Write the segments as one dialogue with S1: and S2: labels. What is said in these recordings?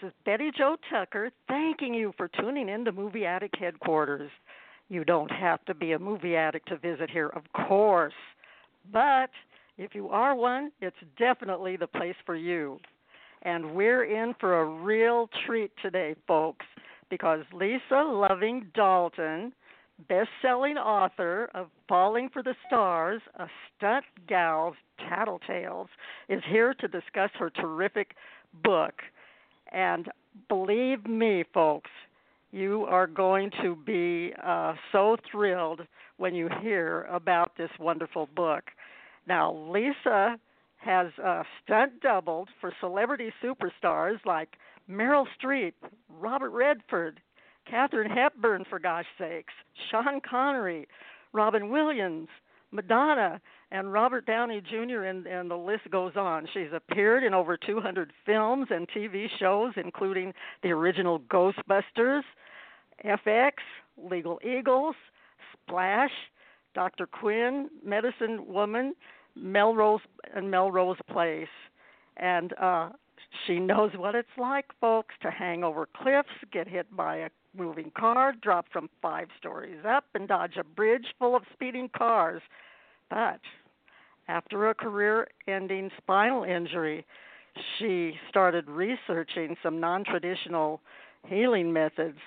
S1: This is Betty Jo Tucker thanking you for tuning in to Movie Addict Headquarters. You don't have to be a movie addict to visit here, of course. But if you are one, it's definitely the place for you. And we're in for a real treat today, folks, because Lisa Loving Dalton, best selling author of Falling for the Stars, A Stunt Gal's Tattletales, is here to discuss her terrific book. And believe me, folks, you are going to be uh, so thrilled when you hear about this wonderful book. Now, Lisa has uh, stunt doubled for celebrity superstars like Meryl Streep, Robert Redford, Katharine Hepburn, for gosh sakes, Sean Connery, Robin Williams, Madonna, and Robert Downey Jr., and, and the list goes on. She's appeared in over 200 films and TV shows, including the original Ghostbusters, FX, Legal Eagles, Splash, Dr. Quinn, Medicine Woman, Melrose, and Melrose Place. And uh, she knows what it's like, folks, to hang over cliffs, get hit by a moving car, drop from five stories up, and dodge a bridge full of speeding cars. But after a career ending spinal injury, she started researching some non traditional healing methods,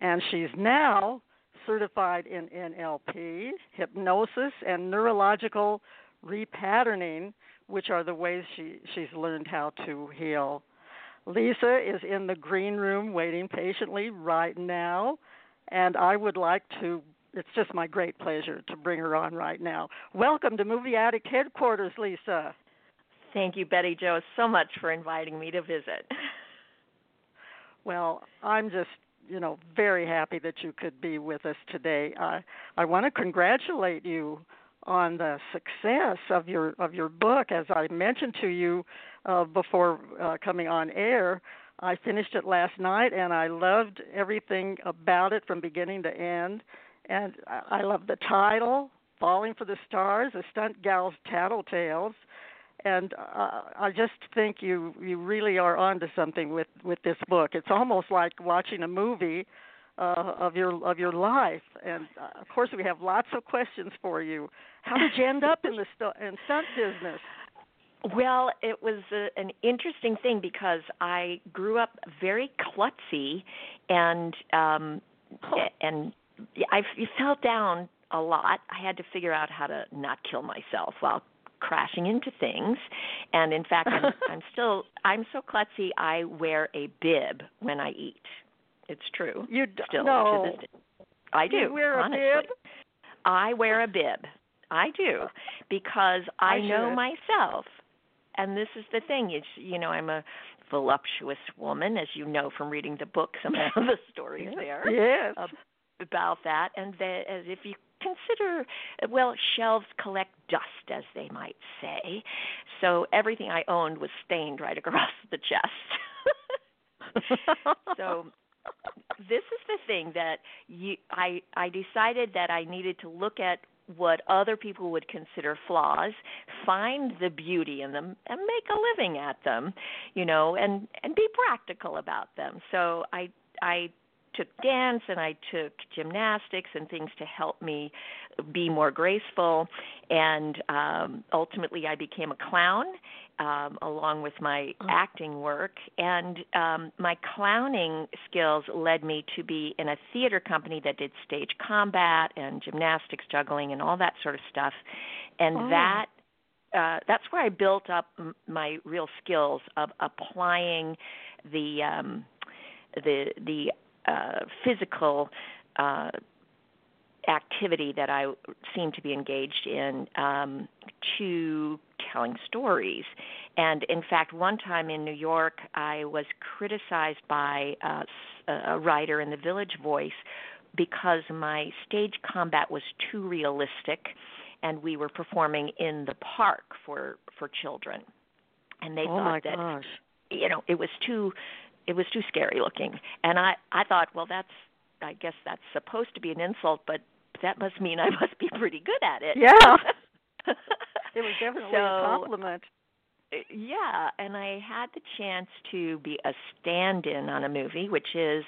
S1: and she's now certified in NLP, hypnosis, and neurological repatterning, which are the ways she, she's learned how to heal. Lisa is in the green room waiting patiently right now, and I would like to. It's just my great pleasure to bring her on right now. Welcome to Movie Addict Headquarters, Lisa.
S2: Thank you, Betty Jo, so much for inviting me to visit.
S1: Well, I'm just, you know, very happy that you could be with us today. I I want to congratulate you on the success of your of your book. As I mentioned to you uh, before uh, coming on air, I finished it last night, and I loved everything about it from beginning to end. And I love the title, "Falling for the Stars: A Stunt Gal's Tattletales." And uh, I just think you you really are onto something with with this book. It's almost like watching a movie uh, of your of your life. And uh, of course, we have lots of questions for you. How did you end up in the stu- in stunt business?
S2: Well, it was a, an interesting thing because I grew up very klutzy, and um,
S1: Oh.
S2: and I fell down a lot. I had to figure out how to not kill myself while crashing into things and in fact I'm, I'm still i'm so klutzy i wear a bib when i eat it's true
S1: You d-
S2: still
S1: no.
S2: to this day. I do.
S1: You wear a bib?
S2: I wear a bib. I do because I,
S1: I
S2: know myself. And this is the thing. It's you know, I'm a voluptuous woman, as you know from reading the book, some of the stories there
S1: Yes.
S2: About that. And that, as if you consider, well, shelves collect dust, as they might say. So everything I owned was stained right across the chest. so this is the thing that you I I decided that I needed to look at what other people would consider flaws, find the beauty in them and make a living at them, you know, and and be practical about them. So I I took dance and I took gymnastics and things to help me be more graceful. And um ultimately I became a clown um along with my acting work. And um my clowning skills led me to be in a theater company that did stage combat and gymnastics juggling and all that sort of stuff. And
S1: Oh.
S2: that uh that's where I built up m- my real skills of applying the um the the uh, physical uh, activity that I seem to be engaged in um, to telling stories. And in fact, one time in New York, I was criticized by uh, a writer in the Village Voice because my stage combat was too realistic and we were performing in the park for for children and they
S1: oh
S2: thought
S1: that
S2: gosh. you know it was too it was too scary looking. And i i thought well that's i guess that's supposed to be an insult but that must mean i must be pretty good at it.
S1: Yeah. It was definitely
S2: so,
S1: a compliment
S2: yeah, and I had the chance to be a stand in on a movie, which is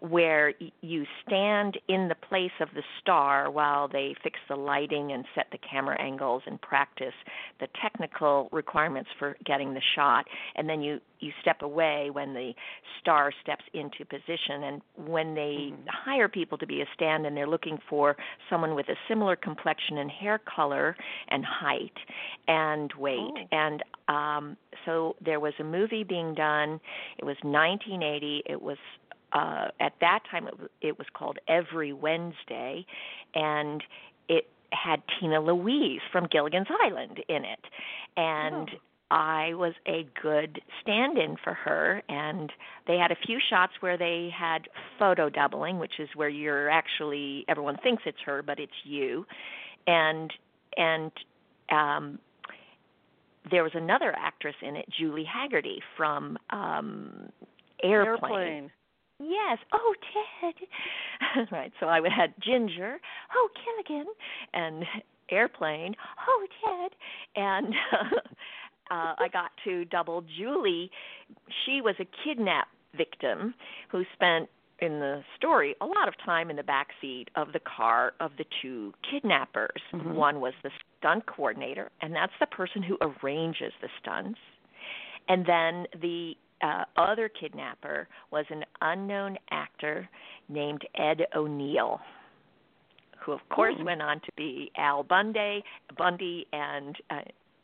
S2: where you stand in the place of the star while they fix the lighting and set the camera angles and practice the technical requirements for getting the shot. And then you you step away when the star steps into position and when they mm-hmm. hire people to be a stand and they're looking for someone with a similar complexion and hair color and height and weight
S1: oh.
S2: and um so there was a movie being done. It was 1980 it was uh at that time it, it was called Every Wednesday and it had Tina Louise from Gilligan's Island in it. And
S1: oh.
S2: I was a good stand in for her and they had a few shots where they had photo doubling, which is where you're actually everyone thinks it's her but it's you. And and um there was another actress in it, Julie Hagerty from um Airplane.
S1: Airplane.
S2: Yes. Oh, Ted. right. So I would had Ginger. Oh, Gilligan, and Airplane. Oh, Ted, and uh, I got to double Julie. She was a kidnap victim who spent in the story a lot of time in the back seat of the car of the two kidnappers.
S1: Mm-hmm.
S2: One was the stunt coordinator, and that's the person who arranges the stunts. And then the uh, other kidnapper was an unknown actor named Ed O'Neill, who of course
S1: mm.
S2: went on to be Al Bundy, Bundy, and uh,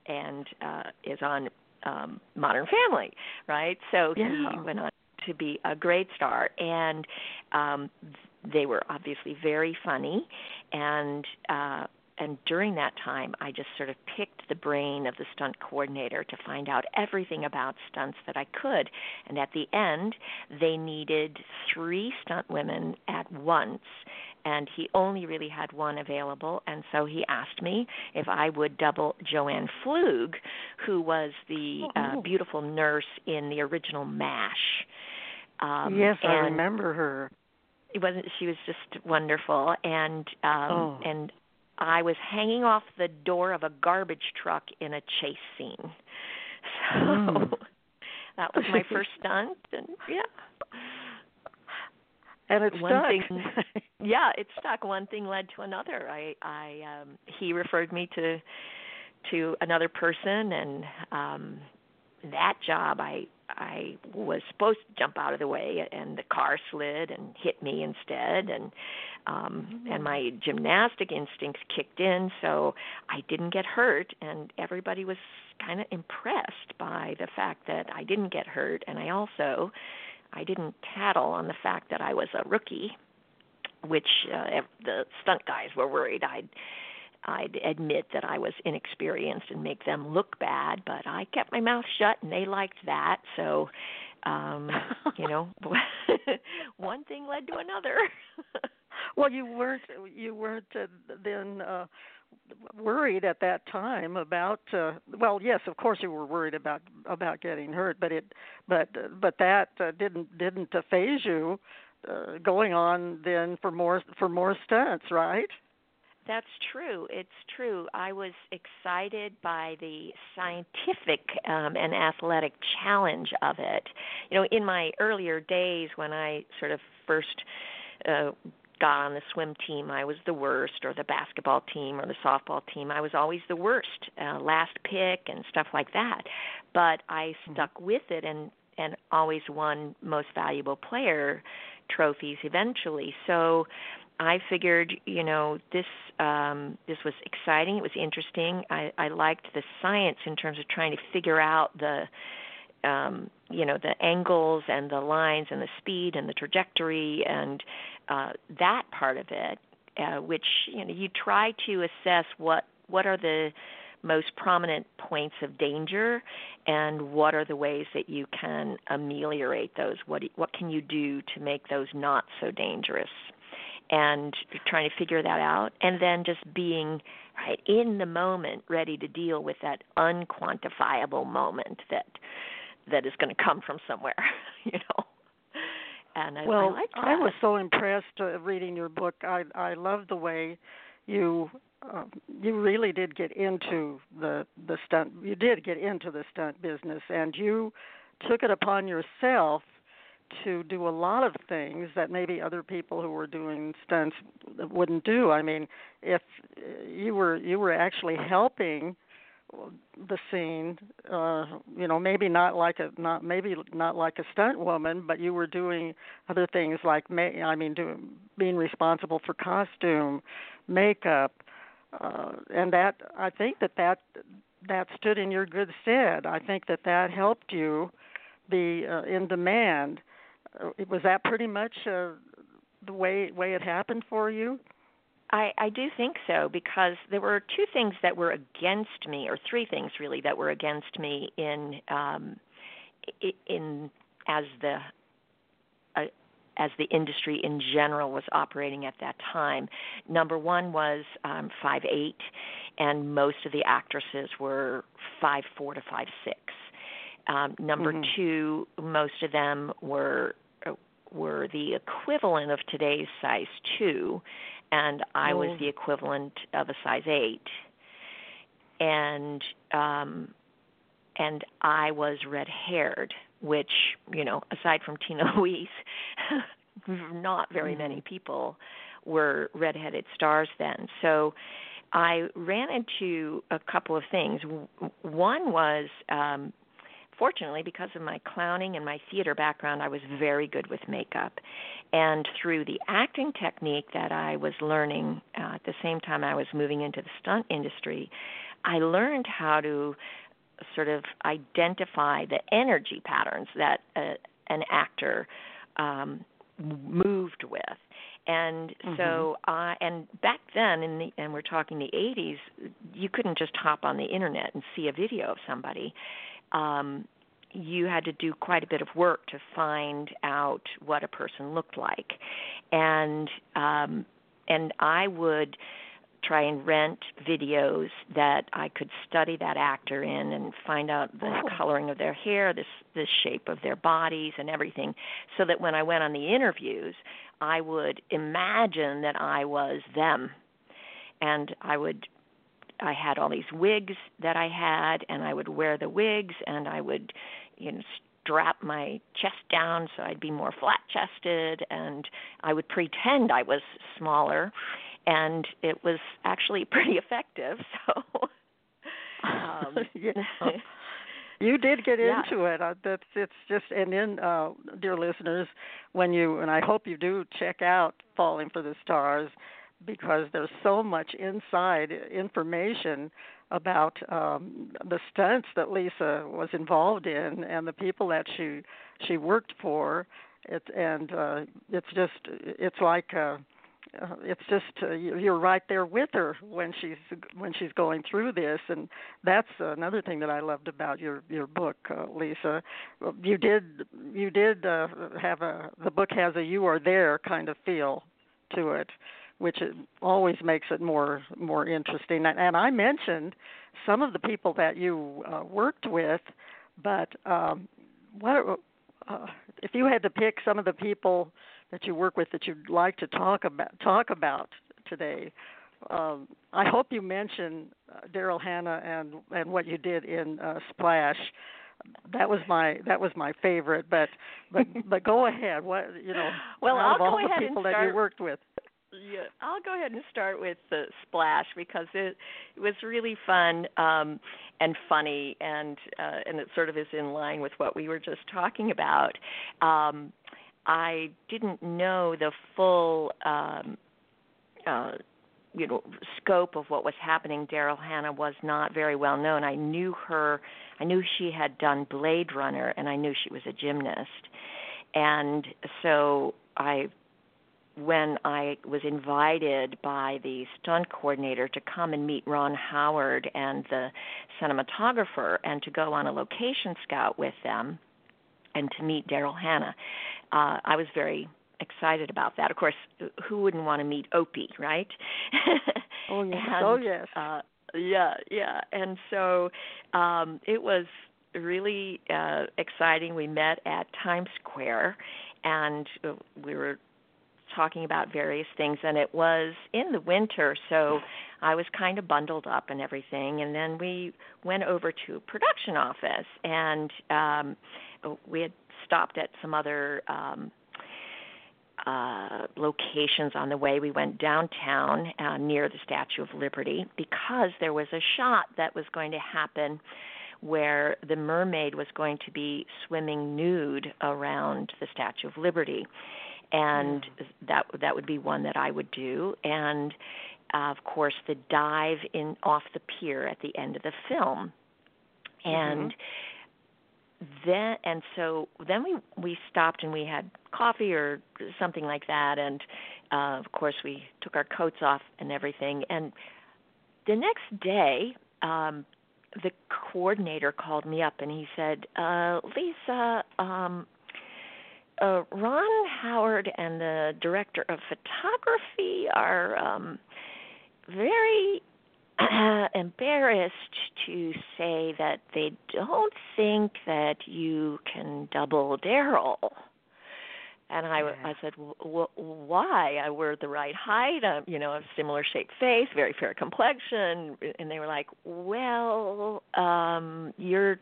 S2: and uh, is on um, Modern Family, right? So
S1: yeah.
S2: he went on to be a great star, and um, they were obviously very funny, and uh, and during that time, I just sort of picked the brain of the stunt coordinator to find out everything about stunts that I could. And at the end, they needed three stunt women at once. And he only really had one available. And so he asked me if I would double Joanne Flug who was the
S1: oh,
S2: uh, beautiful nurse in the original MASH. Um
S1: yes,
S2: I
S1: remember her.
S2: It wasn't she was just wonderful and um
S1: oh.
S2: and I was hanging off the door of a garbage truck in a chase scene. So
S1: mm.
S2: that was my first stunt and yeah
S1: and it
S2: one
S1: stuck.
S2: thing yeah it stuck one thing led to another i i um he referred me to to another person and um that job i i was supposed to jump out of the way and the car slid and hit me instead and um
S1: mm-hmm.
S2: and my gymnastic instincts kicked in so i didn't get hurt and everybody was kind of impressed by the fact that i didn't get hurt and i also I didn't tattle on the fact that I was a rookie, which uh, the stunt guys were worried I'd I'd admit that I was inexperienced and make them look bad, but I kept my mouth shut and they liked that. So, um, you know, one thing led to another.
S1: well, you weren't you weren't uh, then uh worried at that time about uh well yes of course you were worried about about getting hurt but it but but that uh, didn't didn't phase you uh, going on then for more for more stunts right
S2: that's true it's true i was excited by the scientific um and athletic challenge of it you know in my earlier days when i sort of first uh, got on the swim team, I was the worst, or the basketball team or the softball team, I was always the worst, uh, last pick and stuff like that. But I
S1: Mm-hmm.
S2: stuck with it and and always won most valuable player trophies eventually. So I figured, you know, this um this was exciting, it was interesting. I I liked the science in terms of trying to figure out the um, you know the angles and the lines and the speed and the trajectory and uh, that part of it, uh, which you know you try to assess what what are the most prominent points of danger and what are the ways that you can ameliorate those what what can you do to make those not so dangerous and trying to figure that out and then just being right in the moment ready to deal with that unquantifiable moment that that is going to come from somewhere you know and I,
S1: well,
S2: I,
S1: I was so impressed uh, reading your book. I I love the way you uh, you really did get into the the stunt. You did get into the stunt business, and you took it upon yourself to do a lot of things that maybe other people who were doing stunts wouldn't do. I mean, if you were you were actually helping the scene uh you know maybe not like a not maybe not like a stunt woman but you were doing other things like may i mean doing being responsible for costume makeup uh and that i think that that that stood in your good stead i think that that helped you be uh, in demand was that pretty much uh, the way way it happened for you?
S2: I, I do think so because there were two things that were against me, or three things really that were against me in um, in as the uh, as the industry in general was operating at that time. Number one was um, five eight, and most of the actresses were five four to five six. Um, number
S1: mm-hmm.
S2: two, most of them were uh, were the equivalent of today's size two, and I oh. was the equivalent of a size eight. And um, and I was red haired, which you know, aside from Tina Louise, not very many mm-hmm. people were redheaded stars then. So I ran into a couple of things. One was um, fortunately, because of my clowning and my theater background, I was very good with makeup. And through the acting technique that I was learning uh, at the same time I was moving into the stunt industry, I learned how to sort of identify the energy patterns that a, an actor um, moved with and
S1: mm-hmm.
S2: so uh and back then in the and we're talking the 80s you couldn't just hop on the internet and see a video of somebody um, you had to do quite a bit of work to find out what a person looked like, and um, and I would try and rent videos that I could study that actor in and find out the
S1: oh.
S2: coloring of their hair, this the shape of their bodies and everything so that when I went on the interviews, I would imagine that I was them. And I would I had all these wigs that I had, and I would wear the wigs, and I would, you know, strap my chest down so I'd be more flat chested, and I would pretend I was smaller, and it was actually pretty effective. So, um,
S1: yeah. you did get
S2: yeah.
S1: into it. Uh, that's it's just and then, uh, dear listeners, when you and I hope you do check out Falling for the Stars because there's so much inside information about um, the stunts that Lisa was involved in and the people that she she worked for. It and uh, it's just it's like uh, uh, it's just uh, you're right there with her when she's when she's going through this, and that's another thing that I loved about your your book, uh, Lisa. You did you did uh, have a the book has a you are there kind of feel to it which it always makes it more more interesting. And, and I mentioned some of the people that you uh, worked with, but um, what uh, if you had to pick some of the people that you work with that you'd like to talk about talk about today? Um, I hope you mention uh, Daryl Hannah and and what you did in uh, Splash. That was my that was my favorite, but but but go ahead. What you know?
S2: Well,
S1: I'll
S2: go
S1: all
S2: ahead
S1: the people
S2: and
S1: that you worked with.
S2: Yeah, I'll go ahead and start with the splash because it, it was really fun um, and funny, and uh, and it sort of is in line with what we were just talking about. Um, I didn't know the full um, uh, you know scope of what was happening. Daryl hannah was not very well known. I knew her i knew she had done blade runner and i knew she was a gymnast. And so i when I was invited by the stunt coordinator to come and meet Ron Howard and the cinematographer and to go on a location scout with them and to meet Daryl Hannah, uh, I was very excited about that. Of course, who wouldn't want to meet Opie, right?
S1: Oh yes.
S2: and,
S1: oh yes.
S2: Uh, yeah, yeah. And so um, it was really uh, exciting. We met at Times Square, and uh, we were talking about various things and it was in the winter so I was kind of bundled up and everything and then we went over to production office and um we had stopped at some other um uh locations on the way. We went downtown uh, near the Statue of Liberty because there was a shot that was going to happen where the mermaid was going to be swimming nude around the Statue of Liberty and that that would be one that I would do. And uh, of course the dive in off the pier at the end of the film. And
S1: mm-hmm.
S2: then and so then we we stopped and we had coffee or something like that. And uh, of course we took our coats off and everything. And the next day um the coordinator called me up and he said uh Lisa um uh, Ron Howard and the director of photography are um, very uh, embarrassed to say that they don't think that you can double Daryl. And I,
S1: yeah.
S2: I said, w- why? I wear the right height, um, you know, a similar shaped face, very fair complexion. And they were like, well, um, you're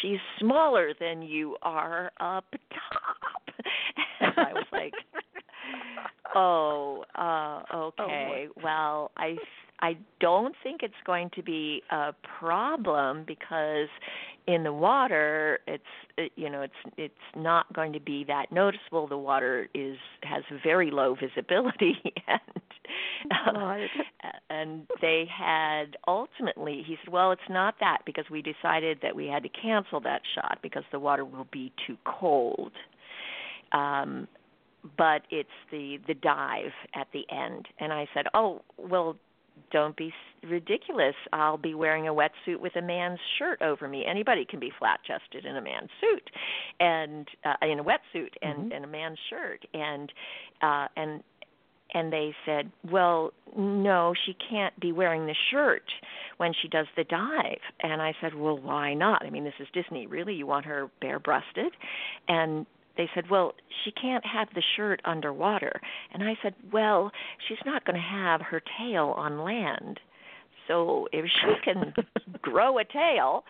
S2: she's smaller than you are up top. and I was like, oh, uh, okay.
S1: Oh,
S2: well, I I don't think it's going to be a problem because in the water it's it, you know it's it's not going to be that noticeable the water is has very low visibility and
S1: right.
S2: And they had ultimately he said well it's not that because we decided that we had to cancel that shot because the water will be too cold um but it's the the dive at the end and i said oh well don't be ridiculous. I'll be wearing a wetsuit with a man's shirt over me. Anybody can be flat chested in a man's suit and uh, in a wetsuit and
S1: mm-hmm.
S2: and a man's shirt and uh and and they said, "Well, no, she can't be wearing the shirt when she does the dive." And I said, "Well, why not? I mean, this is Disney. Really, you want her bare-breasted?" And they said, "Well, she can't have the shirt underwater." And I said, "Well, she's not going to have her tail on land. So if she can grow a tail,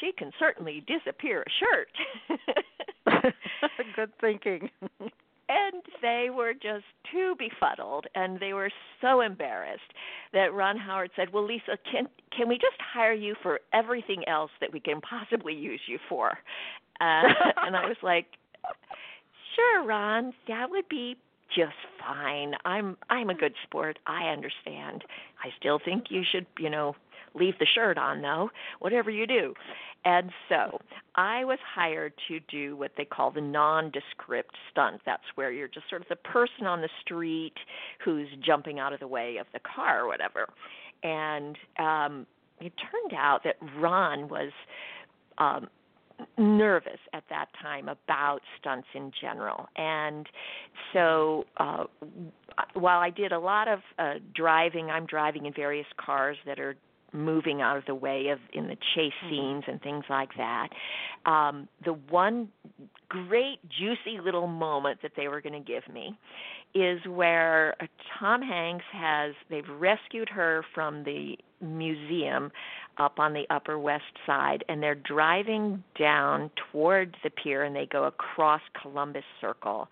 S2: she can certainly disappear a shirt."
S1: Good thinking.
S2: And they were just too befuddled and they were so embarrassed that Ron Howard said, "Well, Lisa, can can we just hire you for everything else that we can possibly use you for?" Uh, and I was like, Sure, Ron, that would be just fine. I'm I'm a good sport. I understand. I still think you should, you know, leave the shirt on though, whatever you do. And so I was hired to do what they call the nondescript stunt. That's where you're just sort of the person on the street who's jumping out of the way of the car or whatever. And um it turned out that Ron was um nervous at that time about stunts in general. And so uh while I did a lot of uh driving, I'm driving in various cars that are moving out of the way of in the chase
S1: Mm-hmm.
S2: scenes and things like that. Um the one great juicy little moment that they were going to give me is where uh, Tom Hanks has they've rescued her from the museum up on the upper west side and they're driving down toward the pier and they go across Columbus Circle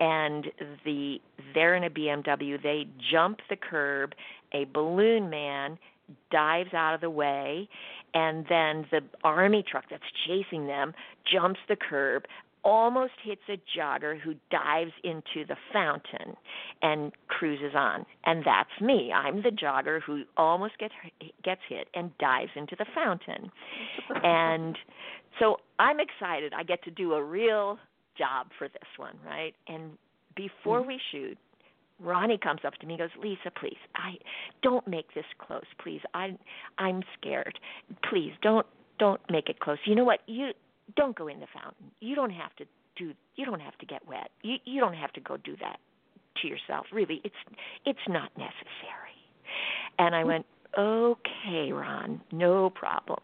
S2: and the they're in a BMW they jump the curb a balloon man dives out of the way and then the army truck that's chasing them jumps the curb almost hits a jogger who dives into the fountain and cruises on. And that's me. I'm the jogger who almost gets gets hit and dives into the fountain. and so I'm excited. I get to do a real job for this one, right? And before mm-hmm. we shoot, Ronnie comes up to me and goes, "Lisa, please, I don't make this close, please. I I'm scared. Please don't don't make it close. You know what? You don't go in the fountain. You don't have to do you don't have to get wet. You you don't have to go do that to yourself. Really, it's it's not necessary." And I hmm. went, "Okay, Ron, no problem."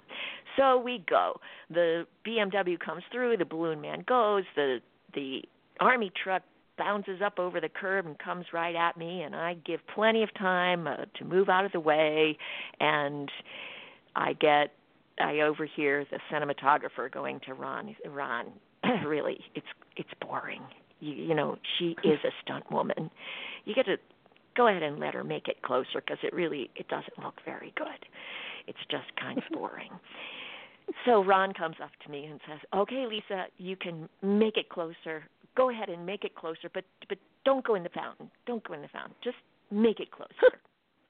S2: So we go. The BMW comes through, the balloon man goes, the the army truck bounces up over the curb and comes right at me and I give plenty of time uh, to move out of the way and I get I overhear the cinematographer going to Ron. Ron really it's it's boring. You, you know she is a stunt woman. You get to go ahead and let her make it closer because it really it doesn't look very good. It's just kind of boring. So Ron comes up to me and says, "Okay, Lisa, you can make it closer go ahead and make it closer, but but don't go in the fountain. Don't go in the fountain. Just make it closer,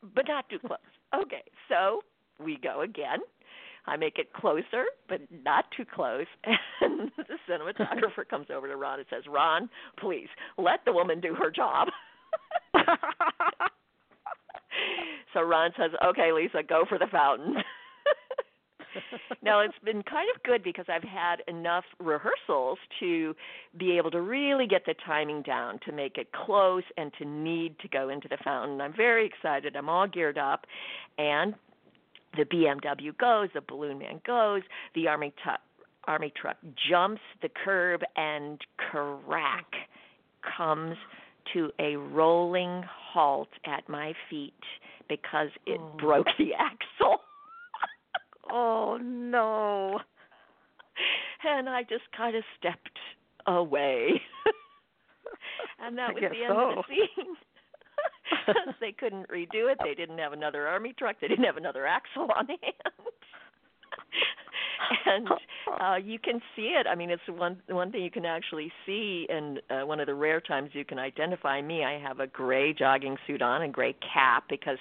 S2: but not too close. Okay, so we go again. I make it closer, but not too close. And the cinematographer comes over to Ron and says, "Ron, please let the woman do her job." so Ron says, "Okay, Lisa, go for the fountain." Now it's been kind of good because I've had enough rehearsals to be able to really get the timing down to make it close and to need to go into the fountain. I'm very excited. I'm all geared up and the BMW goes, the balloon man goes, the army truck army truck jumps the curb and crack comes to a rolling halt at my feet because it oh. broke the axle.
S1: Oh no.
S2: And I just kind of stepped away. and that was the end
S1: so.
S2: of the scene. they couldn't redo it. They didn't have another army truck. They didn't have another axle on hand. and uh you can see it i mean it's one one thing you can actually see and uh, one of the rare times you can identify me i have a gray jogging suit on and gray cap because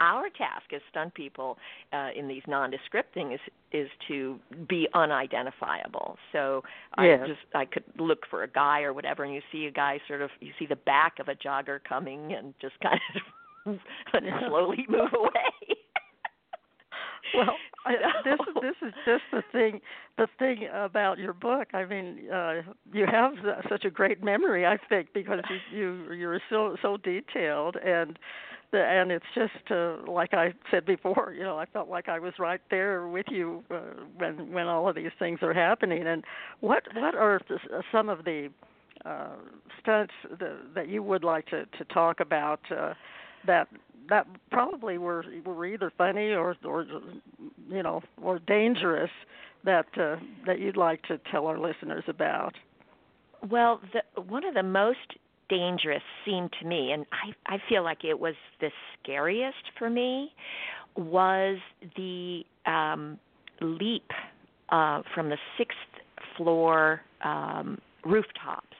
S2: our task as stunt people uh, in these nondescript things is is to be unidentifiable. So
S1: yes.
S2: I just I could look for a guy or whatever, and you see a guy sort of you see the back of a jogger coming and just kind of slowly move away.
S1: Well, I, this this is just the thing the thing about your book. I mean, uh, you have such a great memory, I think, because you, you you're so so detailed and the, and it's just uh, like I said before, you know, I felt like I was right there with you uh, when when all of these things are happening. And what what are the, some of the uh, stunts the, that you would like to to talk about uh, that that probably were were either funny or or you know or dangerous that uh, that you'd like to tell our listeners about?
S2: Well, the, one of the most dangerous seemed to me, and I, I feel like it was the scariest for me, was the um, leap uh, from the sixth floor um, rooftops.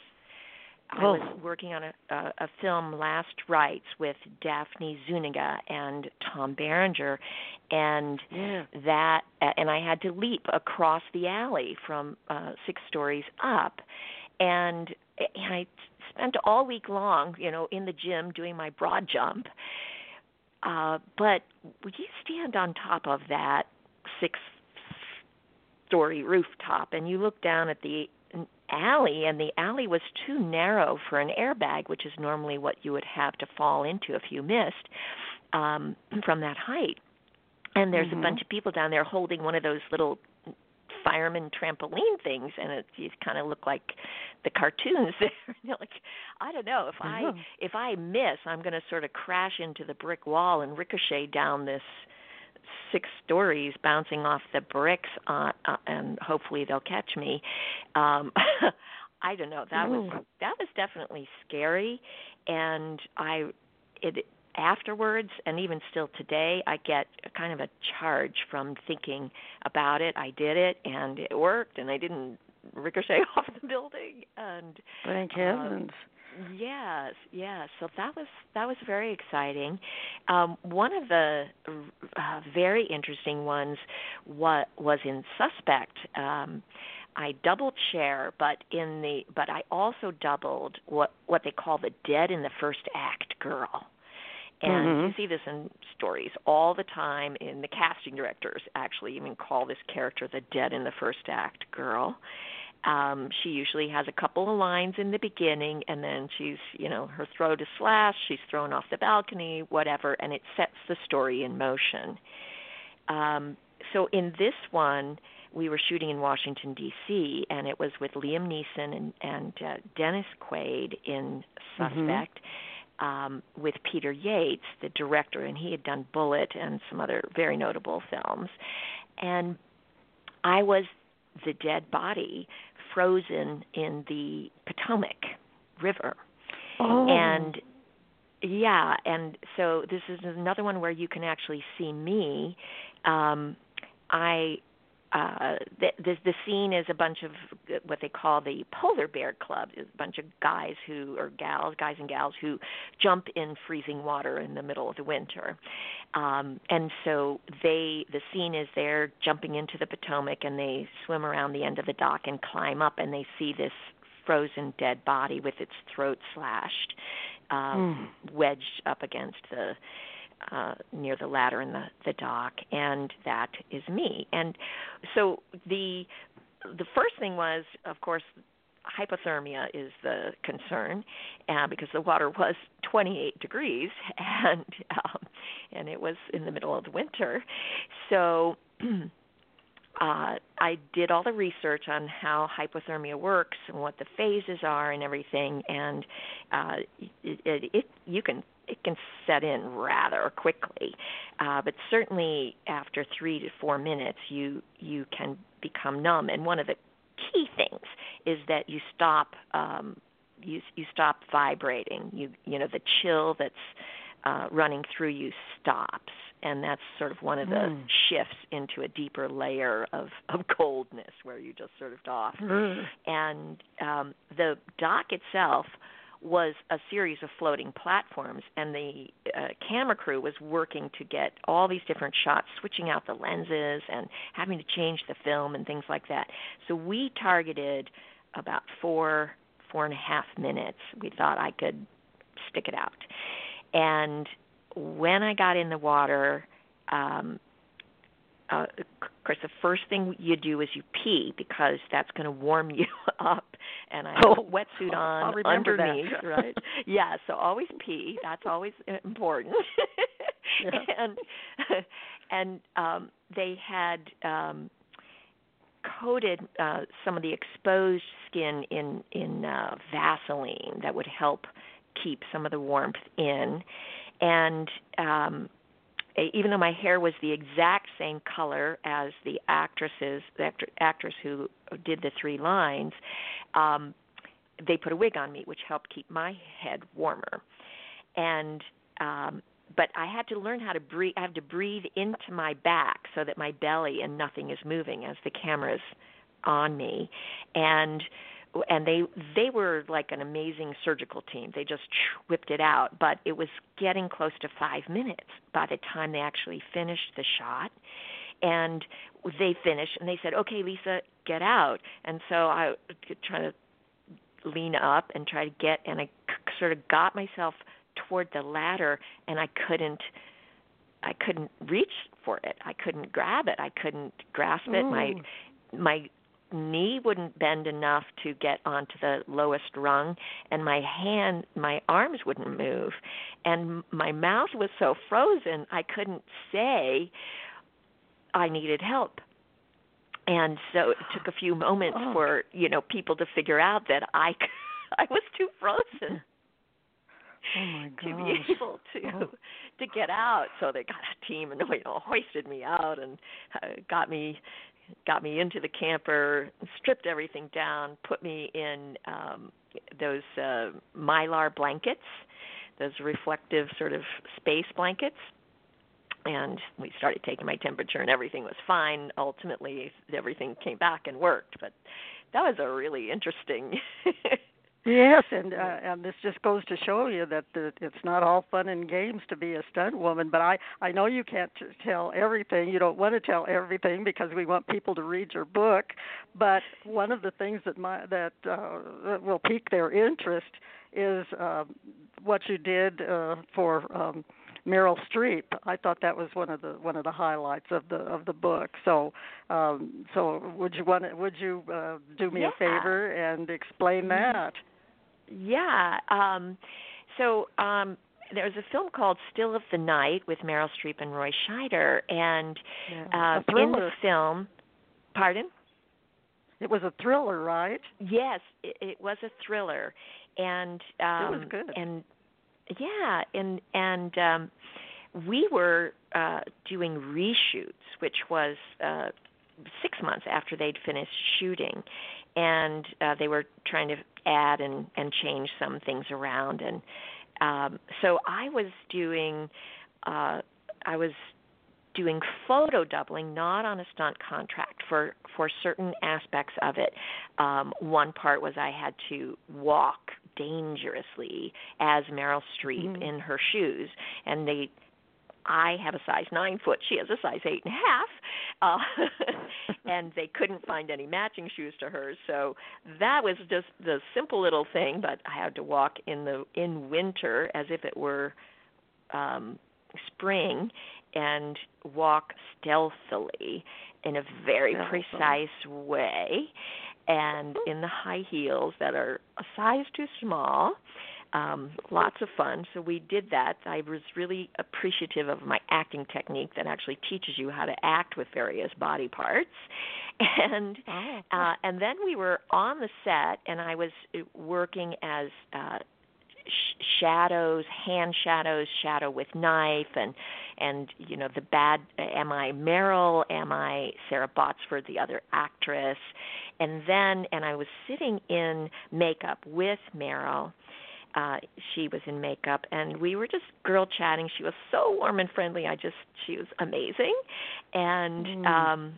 S2: I was oh. working on a, a, a film, Last Rites, with Daphne Zuniga and Tom Berenger, and
S1: yeah.
S2: that, and I had to leap across the alley from uh, six stories up, and and I spent all week long, you know, in the gym doing my broad jump. Uh, but when you stand on top of that six story rooftop and you look down at the alley and the alley was too narrow for an airbag which is normally what you would have to fall into if you missed um from that height and there's
S1: mm-hmm.
S2: a bunch of people down there holding one of those little fireman trampoline things, and it you kind of look like the cartoons there. You're like, I don't know if I
S1: mm-hmm.
S2: if I miss, I'm going to sort of crash into the brick wall and ricochet down this six stories, bouncing off the bricks, uh, uh, and hopefully they'll catch me. Um, I don't know. That was that was definitely scary, and I it afterwards and even still today i get kind of a charge from thinking about it i did it and it worked and i didn't ricochet off the building and
S1: thank heavens.
S2: Um, yes, yes. So that was that was very exciting. Um, one of the uh, very interesting ones what was in Suspect. Um, I double Cher, but in the but I also doubled what what they call the dead in the first act girl. And
S1: mm-hmm.
S2: you see this in stories all the time. In the casting directors actually even call this character the dead in the first act girl. Um, she usually has a couple of lines in the beginning, and then she's, you know, her throat is slashed, she's thrown off the balcony, whatever, and it sets the story in motion. Um, so in this one, we were shooting in Washington D.C. and it was with Liam Neeson and, and uh, Dennis Quaid in Suspect.
S1: Mm-hmm.
S2: Um, with Peter Yates, the director, and he had done Bullitt and some other very notable films. And I was the dead body frozen in the Potomac River.
S1: Oh.
S2: And yeah, and so this is another one where you can actually see me. Um, I uh, the, the the scene is a bunch of what they call the polar bear club. It's a bunch of guys who or gals, guys and gals who jump in freezing water in the middle of the winter, um, and so they the scene is they're jumping into the Potomac and they swim around the end of the dock and climb up and they see this frozen dead body with its throat slashed, um,
S1: mm.
S2: wedged up against the uh, near the ladder in the, the dock, and that is me. And so the the first thing was, of course, hypothermia is the concern, uh, because the water was 28 degrees, and um, and it was in the middle of the winter, so. uh, I did all the research on how hypothermia works and what the phases are and everything, and uh, it, it, it you can it can set in rather quickly, uh, but certainly after three to four minutes, you you can become numb. And one of the key things is that you stop um, you you stop vibrating. You you know the chill that's uh, running through you stops, and that's sort of one of the
S1: mm.
S2: shifts into a deeper layer of of coldness where you just sort of off.
S1: Mm.
S2: And um, the dock itself was a series of floating platforms, and the uh, camera crew was working to get all these different shots, switching out the lenses and having to change the film and things like that. So we targeted about four, four and a half minutes. We thought I could stick it out. And when I got in the water, um, uh, of course, the first thing you do is you pee because that's going to warm you up. And I have
S1: oh,
S2: a wetsuit on underneath,
S1: that.
S2: right? Yeah, so always pee. That's always important.
S1: Yeah.
S2: and and um, they had um, coated uh, some of the exposed skin in in uh, Vaseline that would help keep some of the warmth in. And um, even though my hair was the exact same color as the actresses, the actor, actress who did the three lines, um, they put a wig on me, which helped keep my head warmer. And um, but I had to learn how to breathe. I have to breathe into my back so that my belly and nothing is moving as the camera's on me, and and they they were like an amazing surgical team. They just whipped it out, but it was getting close to 5 minutes by the time they actually finished the shot. And they finished and they said, "Okay, Lisa, get out." And so I trying to lean up and try to get and I sort of got myself toward the ladder and I couldn't I couldn't reach for it. I couldn't grab it. I couldn't grasp it.
S1: Ooh.
S2: My my knee wouldn't bend enough to get onto the lowest rung and my hand my arms wouldn't move and my mouth was so frozen I couldn't say I needed help and so it took a few moments
S1: Oh.
S2: for you know people to figure out that I I was too frozen
S1: Oh my
S2: to be able to
S1: Oh.
S2: to get out. So they got a team and you know hoisted me out and uh, got me got me into the camper, stripped everything down, put me in um those uh mylar blankets, those reflective sort of space blankets. And we started taking my temperature and everything was fine. Ultimately everything came back and worked, but that was a really interesting
S1: Yes, and uh, and this just goes to show you that the, it's not all fun and games to be a stunt woman. But I I know you can't t- tell everything. You don't want to tell everything because we want people to read your book. But one of the things that my that uh, that will pique their interest is uh, what you did uh, for. Um, Meryl Streep. I thought that was one of the one of the highlights of the of the book. So, um, so would you want to, would you uh, do me
S2: yeah.
S1: a favor and explain that?
S2: Yeah. Um, so um, there was a film called Still of the Night with Meryl Streep and Roy Scheider, and
S1: yeah.
S2: uh, in the film, pardon.
S1: It was a thriller, right?
S2: Yes, it, it was a thriller, and um,
S1: it was good.
S2: And yeah, and and um, we were uh, doing reshoots, which was uh, six months after they'd finished shooting, and uh, they were trying to add and and change some things around, and um, so I was doing uh, I was doing photo doubling, not on a stunt contract for for certain aspects of it. Um, one part was I had to walk dangerously as Meryl Streep
S1: mm-hmm.
S2: in her shoes, and they I have a size nine foot. She has a size eight and a half, uh, and they couldn't find any matching shoes to hers. So that was just the simple little thing. But I had to walk in the in winter as if it were um, spring, and walk stealthily in a very precise way, and in the high heels that are a size too small um, lots of fun. So we did that. I was really appreciative of my acting technique that actually teaches you how to act with various body parts. And
S1: oh.
S2: uh, and then we were on the set, and I was uh, working as uh, sh- shadows, hand shadows, shadow with knife, and and you know the bad. Am I Meryl? Am I Sara Botsford, the other actress? And then and I was sitting in makeup with Meryl uh she was in makeup and we were just girl chatting she was so warm and friendly i just she was amazing and
S1: mm.
S2: um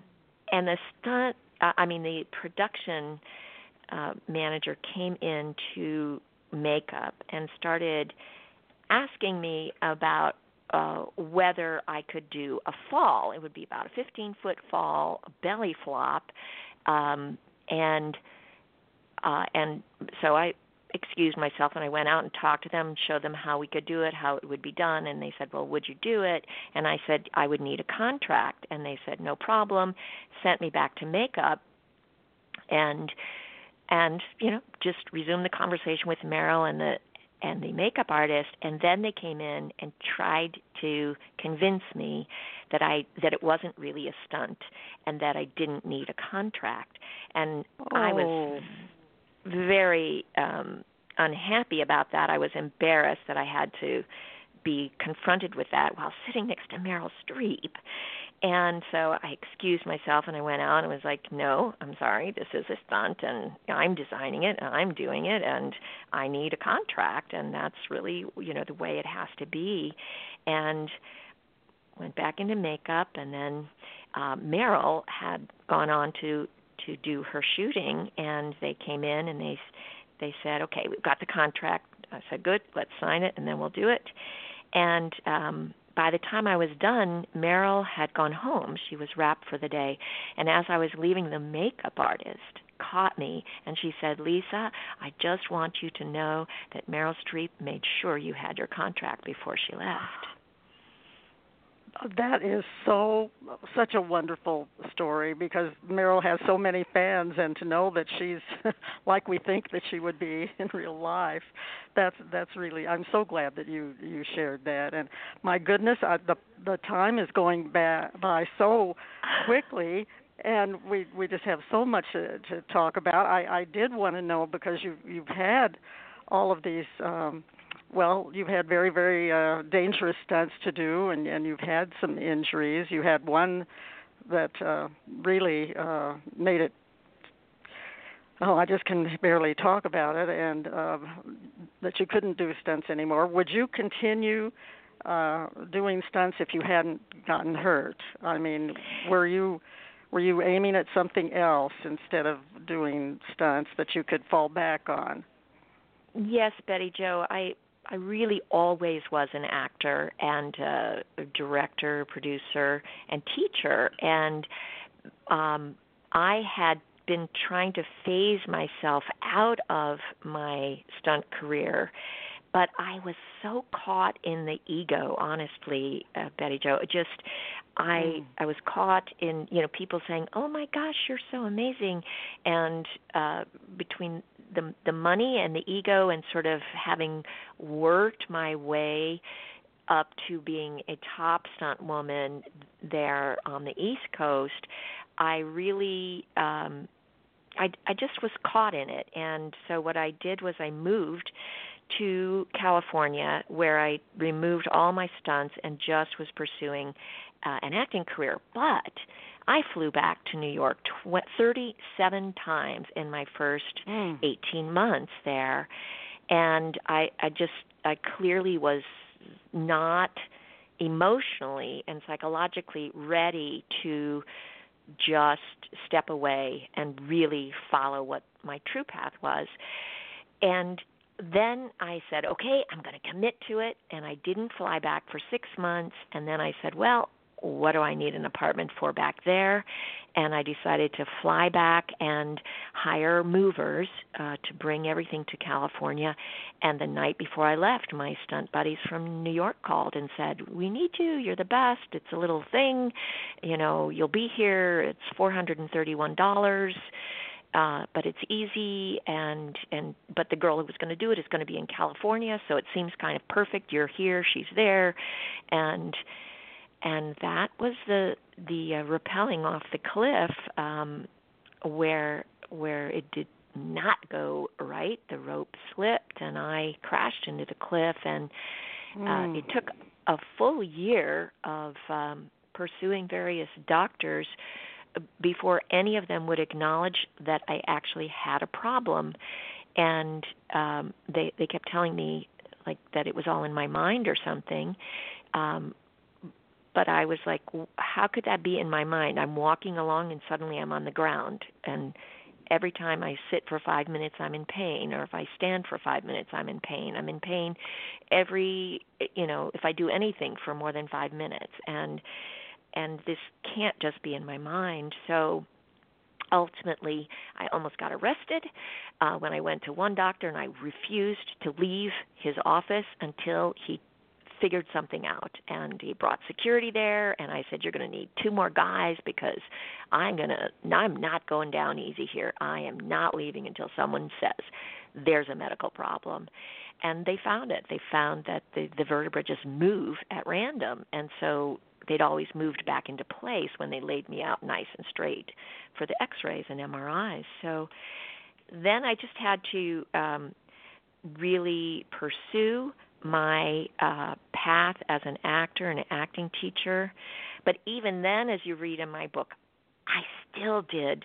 S2: and the stunt uh, i mean the production uh manager came in to makeup and started asking me about uh whether I could do a fall. It would be about a 15 foot fall, a belly flop, um, and uh, and so I excused myself and I went out and talked to them showed them how we could do it, how it would be done, and they said, "Well, would you do it?" And I said I would need a contract, and they said, "No problem." Sent me back to makeup, and and you know just resumed the conversation with Meryl and the and the makeup artist and then they came in and tried to convince me that I that it wasn't really a stunt and that I didn't need a contract and
S1: oh.
S2: I was oh. Very um unhappy about that. I was embarrassed that I had to be confronted with that while sitting next to Meryl Streep. And so I excused myself and I went out and was like, "No, I'm sorry. This is a stunt and I'm designing it and I'm doing it and I need a contract and that's really, you know, the way it has to be." And went back into makeup and then uh Meryl had gone on to to do her shooting and they came in and they they said, "Okay, we've got the contract." I said, "Good, let's sign it and then we'll do it." And um by the time I was done, Meryl had gone home. She was wrapped for the day. And as I was leaving, the makeup artist caught me and she said, Lisa, I just want you to know that Meryl Streep made sure you had your contract before she left.
S1: That is so such a wonderful story because Meryl has so many fans, and to know that she's like we think that she would be in real life, that's that's really. I'm so glad that you you shared that. And my goodness, I, the the time is going by, by so quickly, and we we just have so much to, to talk about. I I did want to know because you you've had all of these. um well, you've had very, very uh, dangerous stunts to do, and, and you've had some injuries. You had one that uh, really uh, made it. Oh, I just can barely talk about it, and uh, that you couldn't do stunts anymore. Would you continue uh, doing stunts if you hadn't gotten hurt? I mean, were you were you aiming at something else instead of doing stunts that you could fall back on?
S2: Yes, Betty Jo. I I really always was an actor and a director, producer, and teacher, and um, I had been trying to phase myself out of my stunt career but I was so caught in the ego, honestly, uh, Betty Jo. Just I mm. I was caught in you know people saying, "Oh my gosh, you're so amazing," and uh, between the the money and the ego, and sort of having worked my way up to being a top stunt woman there on the East Coast, I really um I I just was caught in it. And so what I did was I moved to California where I removed all my stunts and just was pursuing uh, an acting career. But I flew back to New York tw- 37 times in my first mm. 18 months there, and I I just I clearly was not emotionally and psychologically ready to just step away and really follow what my true path was. And then I said, okay, I'm going to commit to it. And I didn't fly back for six months. And then I said, well, what do I need an apartment for back there? And I decided to fly back and hire movers uh, to bring everything to California. And the night before I left, my stunt buddies from New York called and said, "We need you. You're the best. It's a little thing. You know, you'll be here. It's four hundred and thirty-one dollars." Uh, but it's easy and and but the girl who was going to do it is going to be in California, so it seems kind of perfect. You're here, she's there, and and that was the the uh, rappelling off the cliff um, where where it did not go right. The rope slipped and I crashed into the cliff, and uh, mm. it took a full year of um, pursuing various doctors before any of them would acknowledge that I actually had a problem, and um, they they kept telling me like that it was all in my mind or something. Um, but I was like, how could that be in my mind? I'm walking along and suddenly I'm on the ground, and every time I sit for five minutes, I'm in pain, or if I stand for five minutes, I'm in pain. I'm in pain every, you know, if I do anything for more than five minutes, and and this can't just be in my mind. So ultimately, I almost got arrested uh, when I went to one doctor, and I refused to leave his office until he figured something out and he brought security there and I said you're going to need two more guys because I'm going to I'm not going down easy here. I am not leaving until someone says there's a medical problem. And they found it. They found that the the vertebra just move at random and so they'd always moved back into place when they laid me out nice and straight for the x-rays and MRIs. So then I just had to um really pursue my uh path as an actor and an acting teacher. But even then as you read in my book, I still did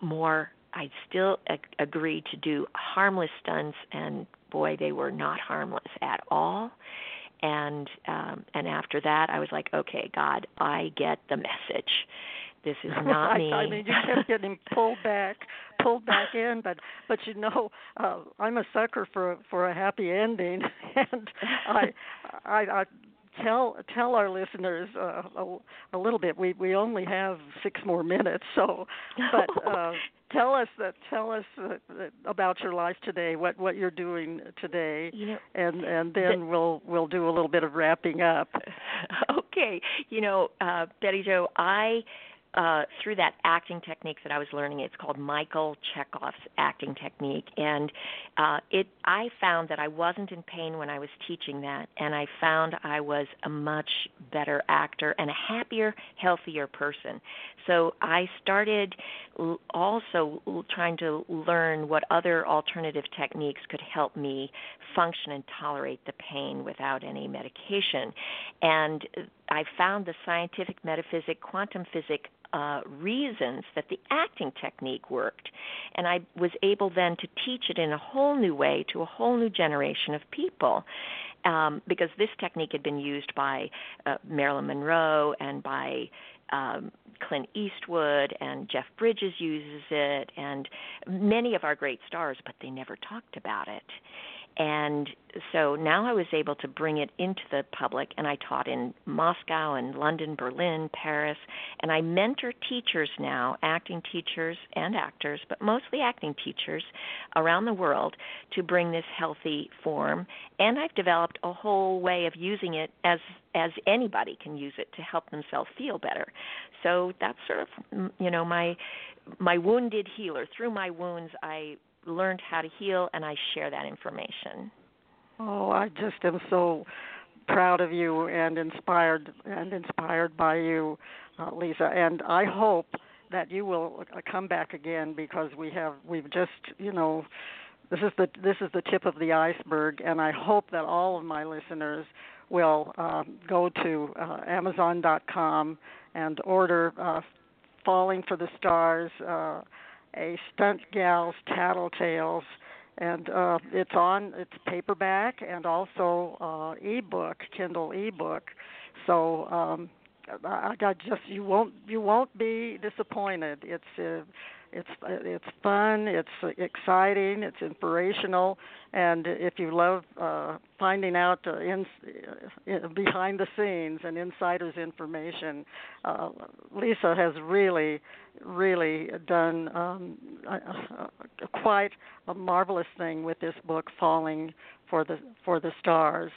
S2: more I still ag- agreed to do harmless stunts and boy they were not harmless at all and um and after that I was like, okay, God, I get the message. This is not me.
S1: I mean, you kept getting pulled back, pulled back in, but but you know, uh, I'm a sucker for for a happy ending, and I I, I tell tell our listeners uh, a, a little bit. We we only have six more minutes, so but uh, tell us that tell us uh, about your life today. What what you're doing today,
S2: you know,
S1: and and then the, we'll we'll do a little bit of wrapping up.
S2: Okay, you know, uh, Betty Jo, I uh, through that acting technique that I was learning. It's called Michael Chekhov's acting technique, and uh, it. I found that I wasn't in pain when I was teaching that, and I found I was a much better actor and a happier, healthier person. So I started also trying to learn what other alternative techniques could help me function and tolerate the pain without any medication, and I found the scientific metaphysic quantum physics uh, reasons that the acting technique worked. And I was able then to teach it in a whole new way to a whole new generation of people. Um, because this technique had been used by uh, Marilyn Monroe and by um, Clint Eastwood and Jeff Bridges uses it, and many of our great stars, but they never talked about it. And so now I was able to bring it into the public, and I taught in Moscow and London, Berlin, Paris, and I mentor teachers now, acting teachers and actors, but mostly acting teachers around the world to bring this healthy form. And I've developed a whole way of using it as as anybody can use it to help themselves feel better. So that's sort of you know my my wounded healer. Through my wounds, I learned how to heal, and I share that information.
S1: Oh, I just am so proud of you and inspired and inspired by you, uh, Lisa. And I hope that you will uh, come back again because we have we've just you know this is the this is the tip of the iceberg, and I hope that all of my listeners will um, go to uh, Amazon.com and order uh, "Falling for the Stars." A Stunt Gals Tattletales, and uh, it's on it's paperback and also uh, ebook, Kindle ebook. So um, I, I just you won't you won't be disappointed. It's uh, it's it's fun, it's exciting, it's inspirational, and if you love uh, finding out uh, in, uh, behind the scenes and insiders information, uh, Lisa has really, really done um, quite a marvelous thing with this book, Falling for the for the Stars.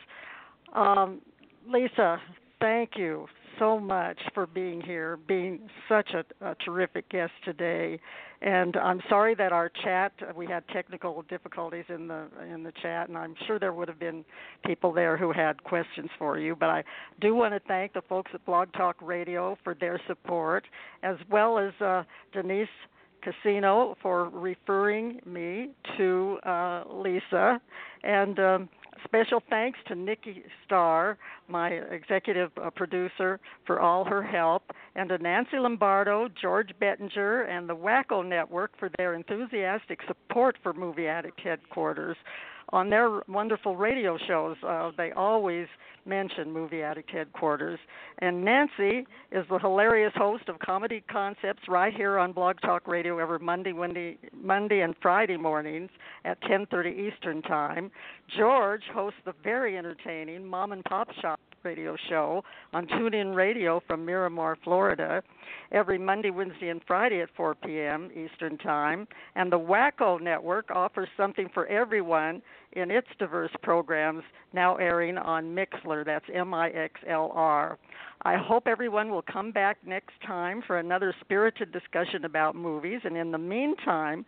S1: Um, Lisa, thank you so much for being here, being such a, a terrific guest today. And I'm sorry that our chat we had technical difficulties in the in the chat, and I'm sure there would have been people there who had questions for you. But I do want to thank the folks at Blog Talk Radio for their support, as well as uh, Denise Casino for referring me to uh, Lisa, and. Um, Special thanks to Nikki Starr, my executive uh, producer, for all her help, and to Nancy Lombardo, George Bettinger, and the Wacko Network for their enthusiastic support for Movie Addict headquarters on their wonderful radio shows, uh, they always mention Movie Addict headquarters. And Nancy is the hilarious host of Comedy Concepts right here on Blog Talk Radio every Monday, Monday, Monday and Friday mornings at 10:30 Eastern Time. George hosts the very entertaining Mom and Pop Shop radio show on TuneIn Radio from Miramar, Florida, every Monday, Wednesday, and Friday at 4 p.m. Eastern Time. And the Wacko Network offers something for everyone in its diverse programs now airing on Mixlr. That's M I X L R. I hope everyone will come back next time for another spirited discussion about movies. And in the meantime,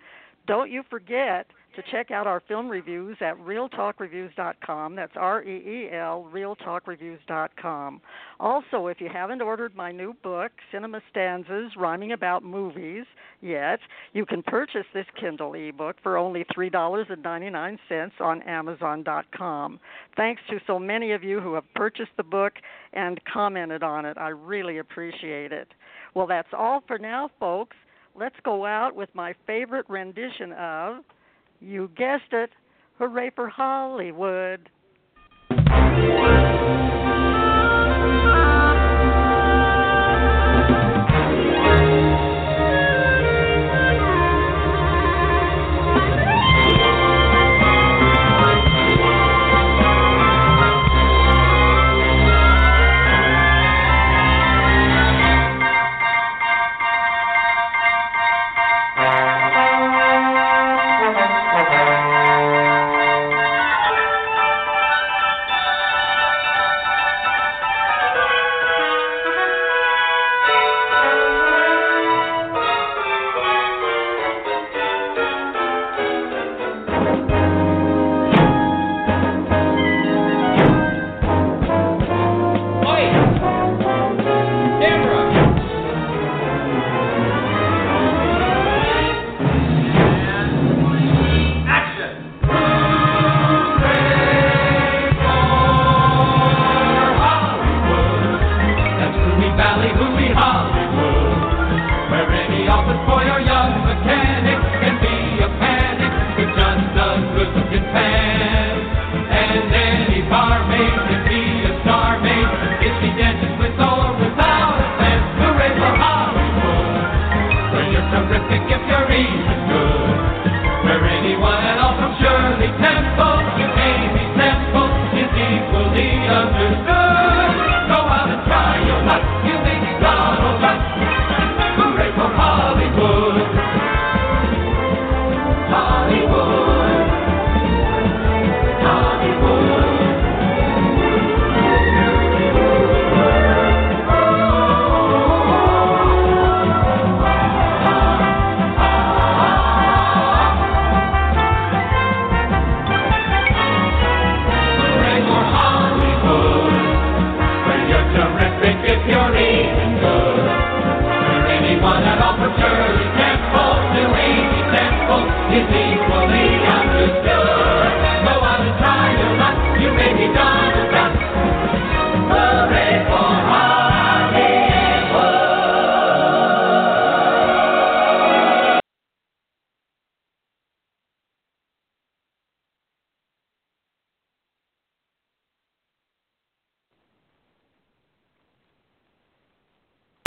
S1: don't you forget to check out our film reviews at reeltalkreviews.com. That's R E E L, reeltalkreviews.com. Also, if you haven't ordered my new book, Cinema Stanzas Rhyming About Movies, yet, you can purchase this Kindle ebook for only $3.99 on Amazon.com. Thanks to so many of you who have purchased the book and commented on it. I really appreciate it. Well, that's all for now, folks. Let's go out with my favorite rendition of you guessed it. Hooray for Hollywood.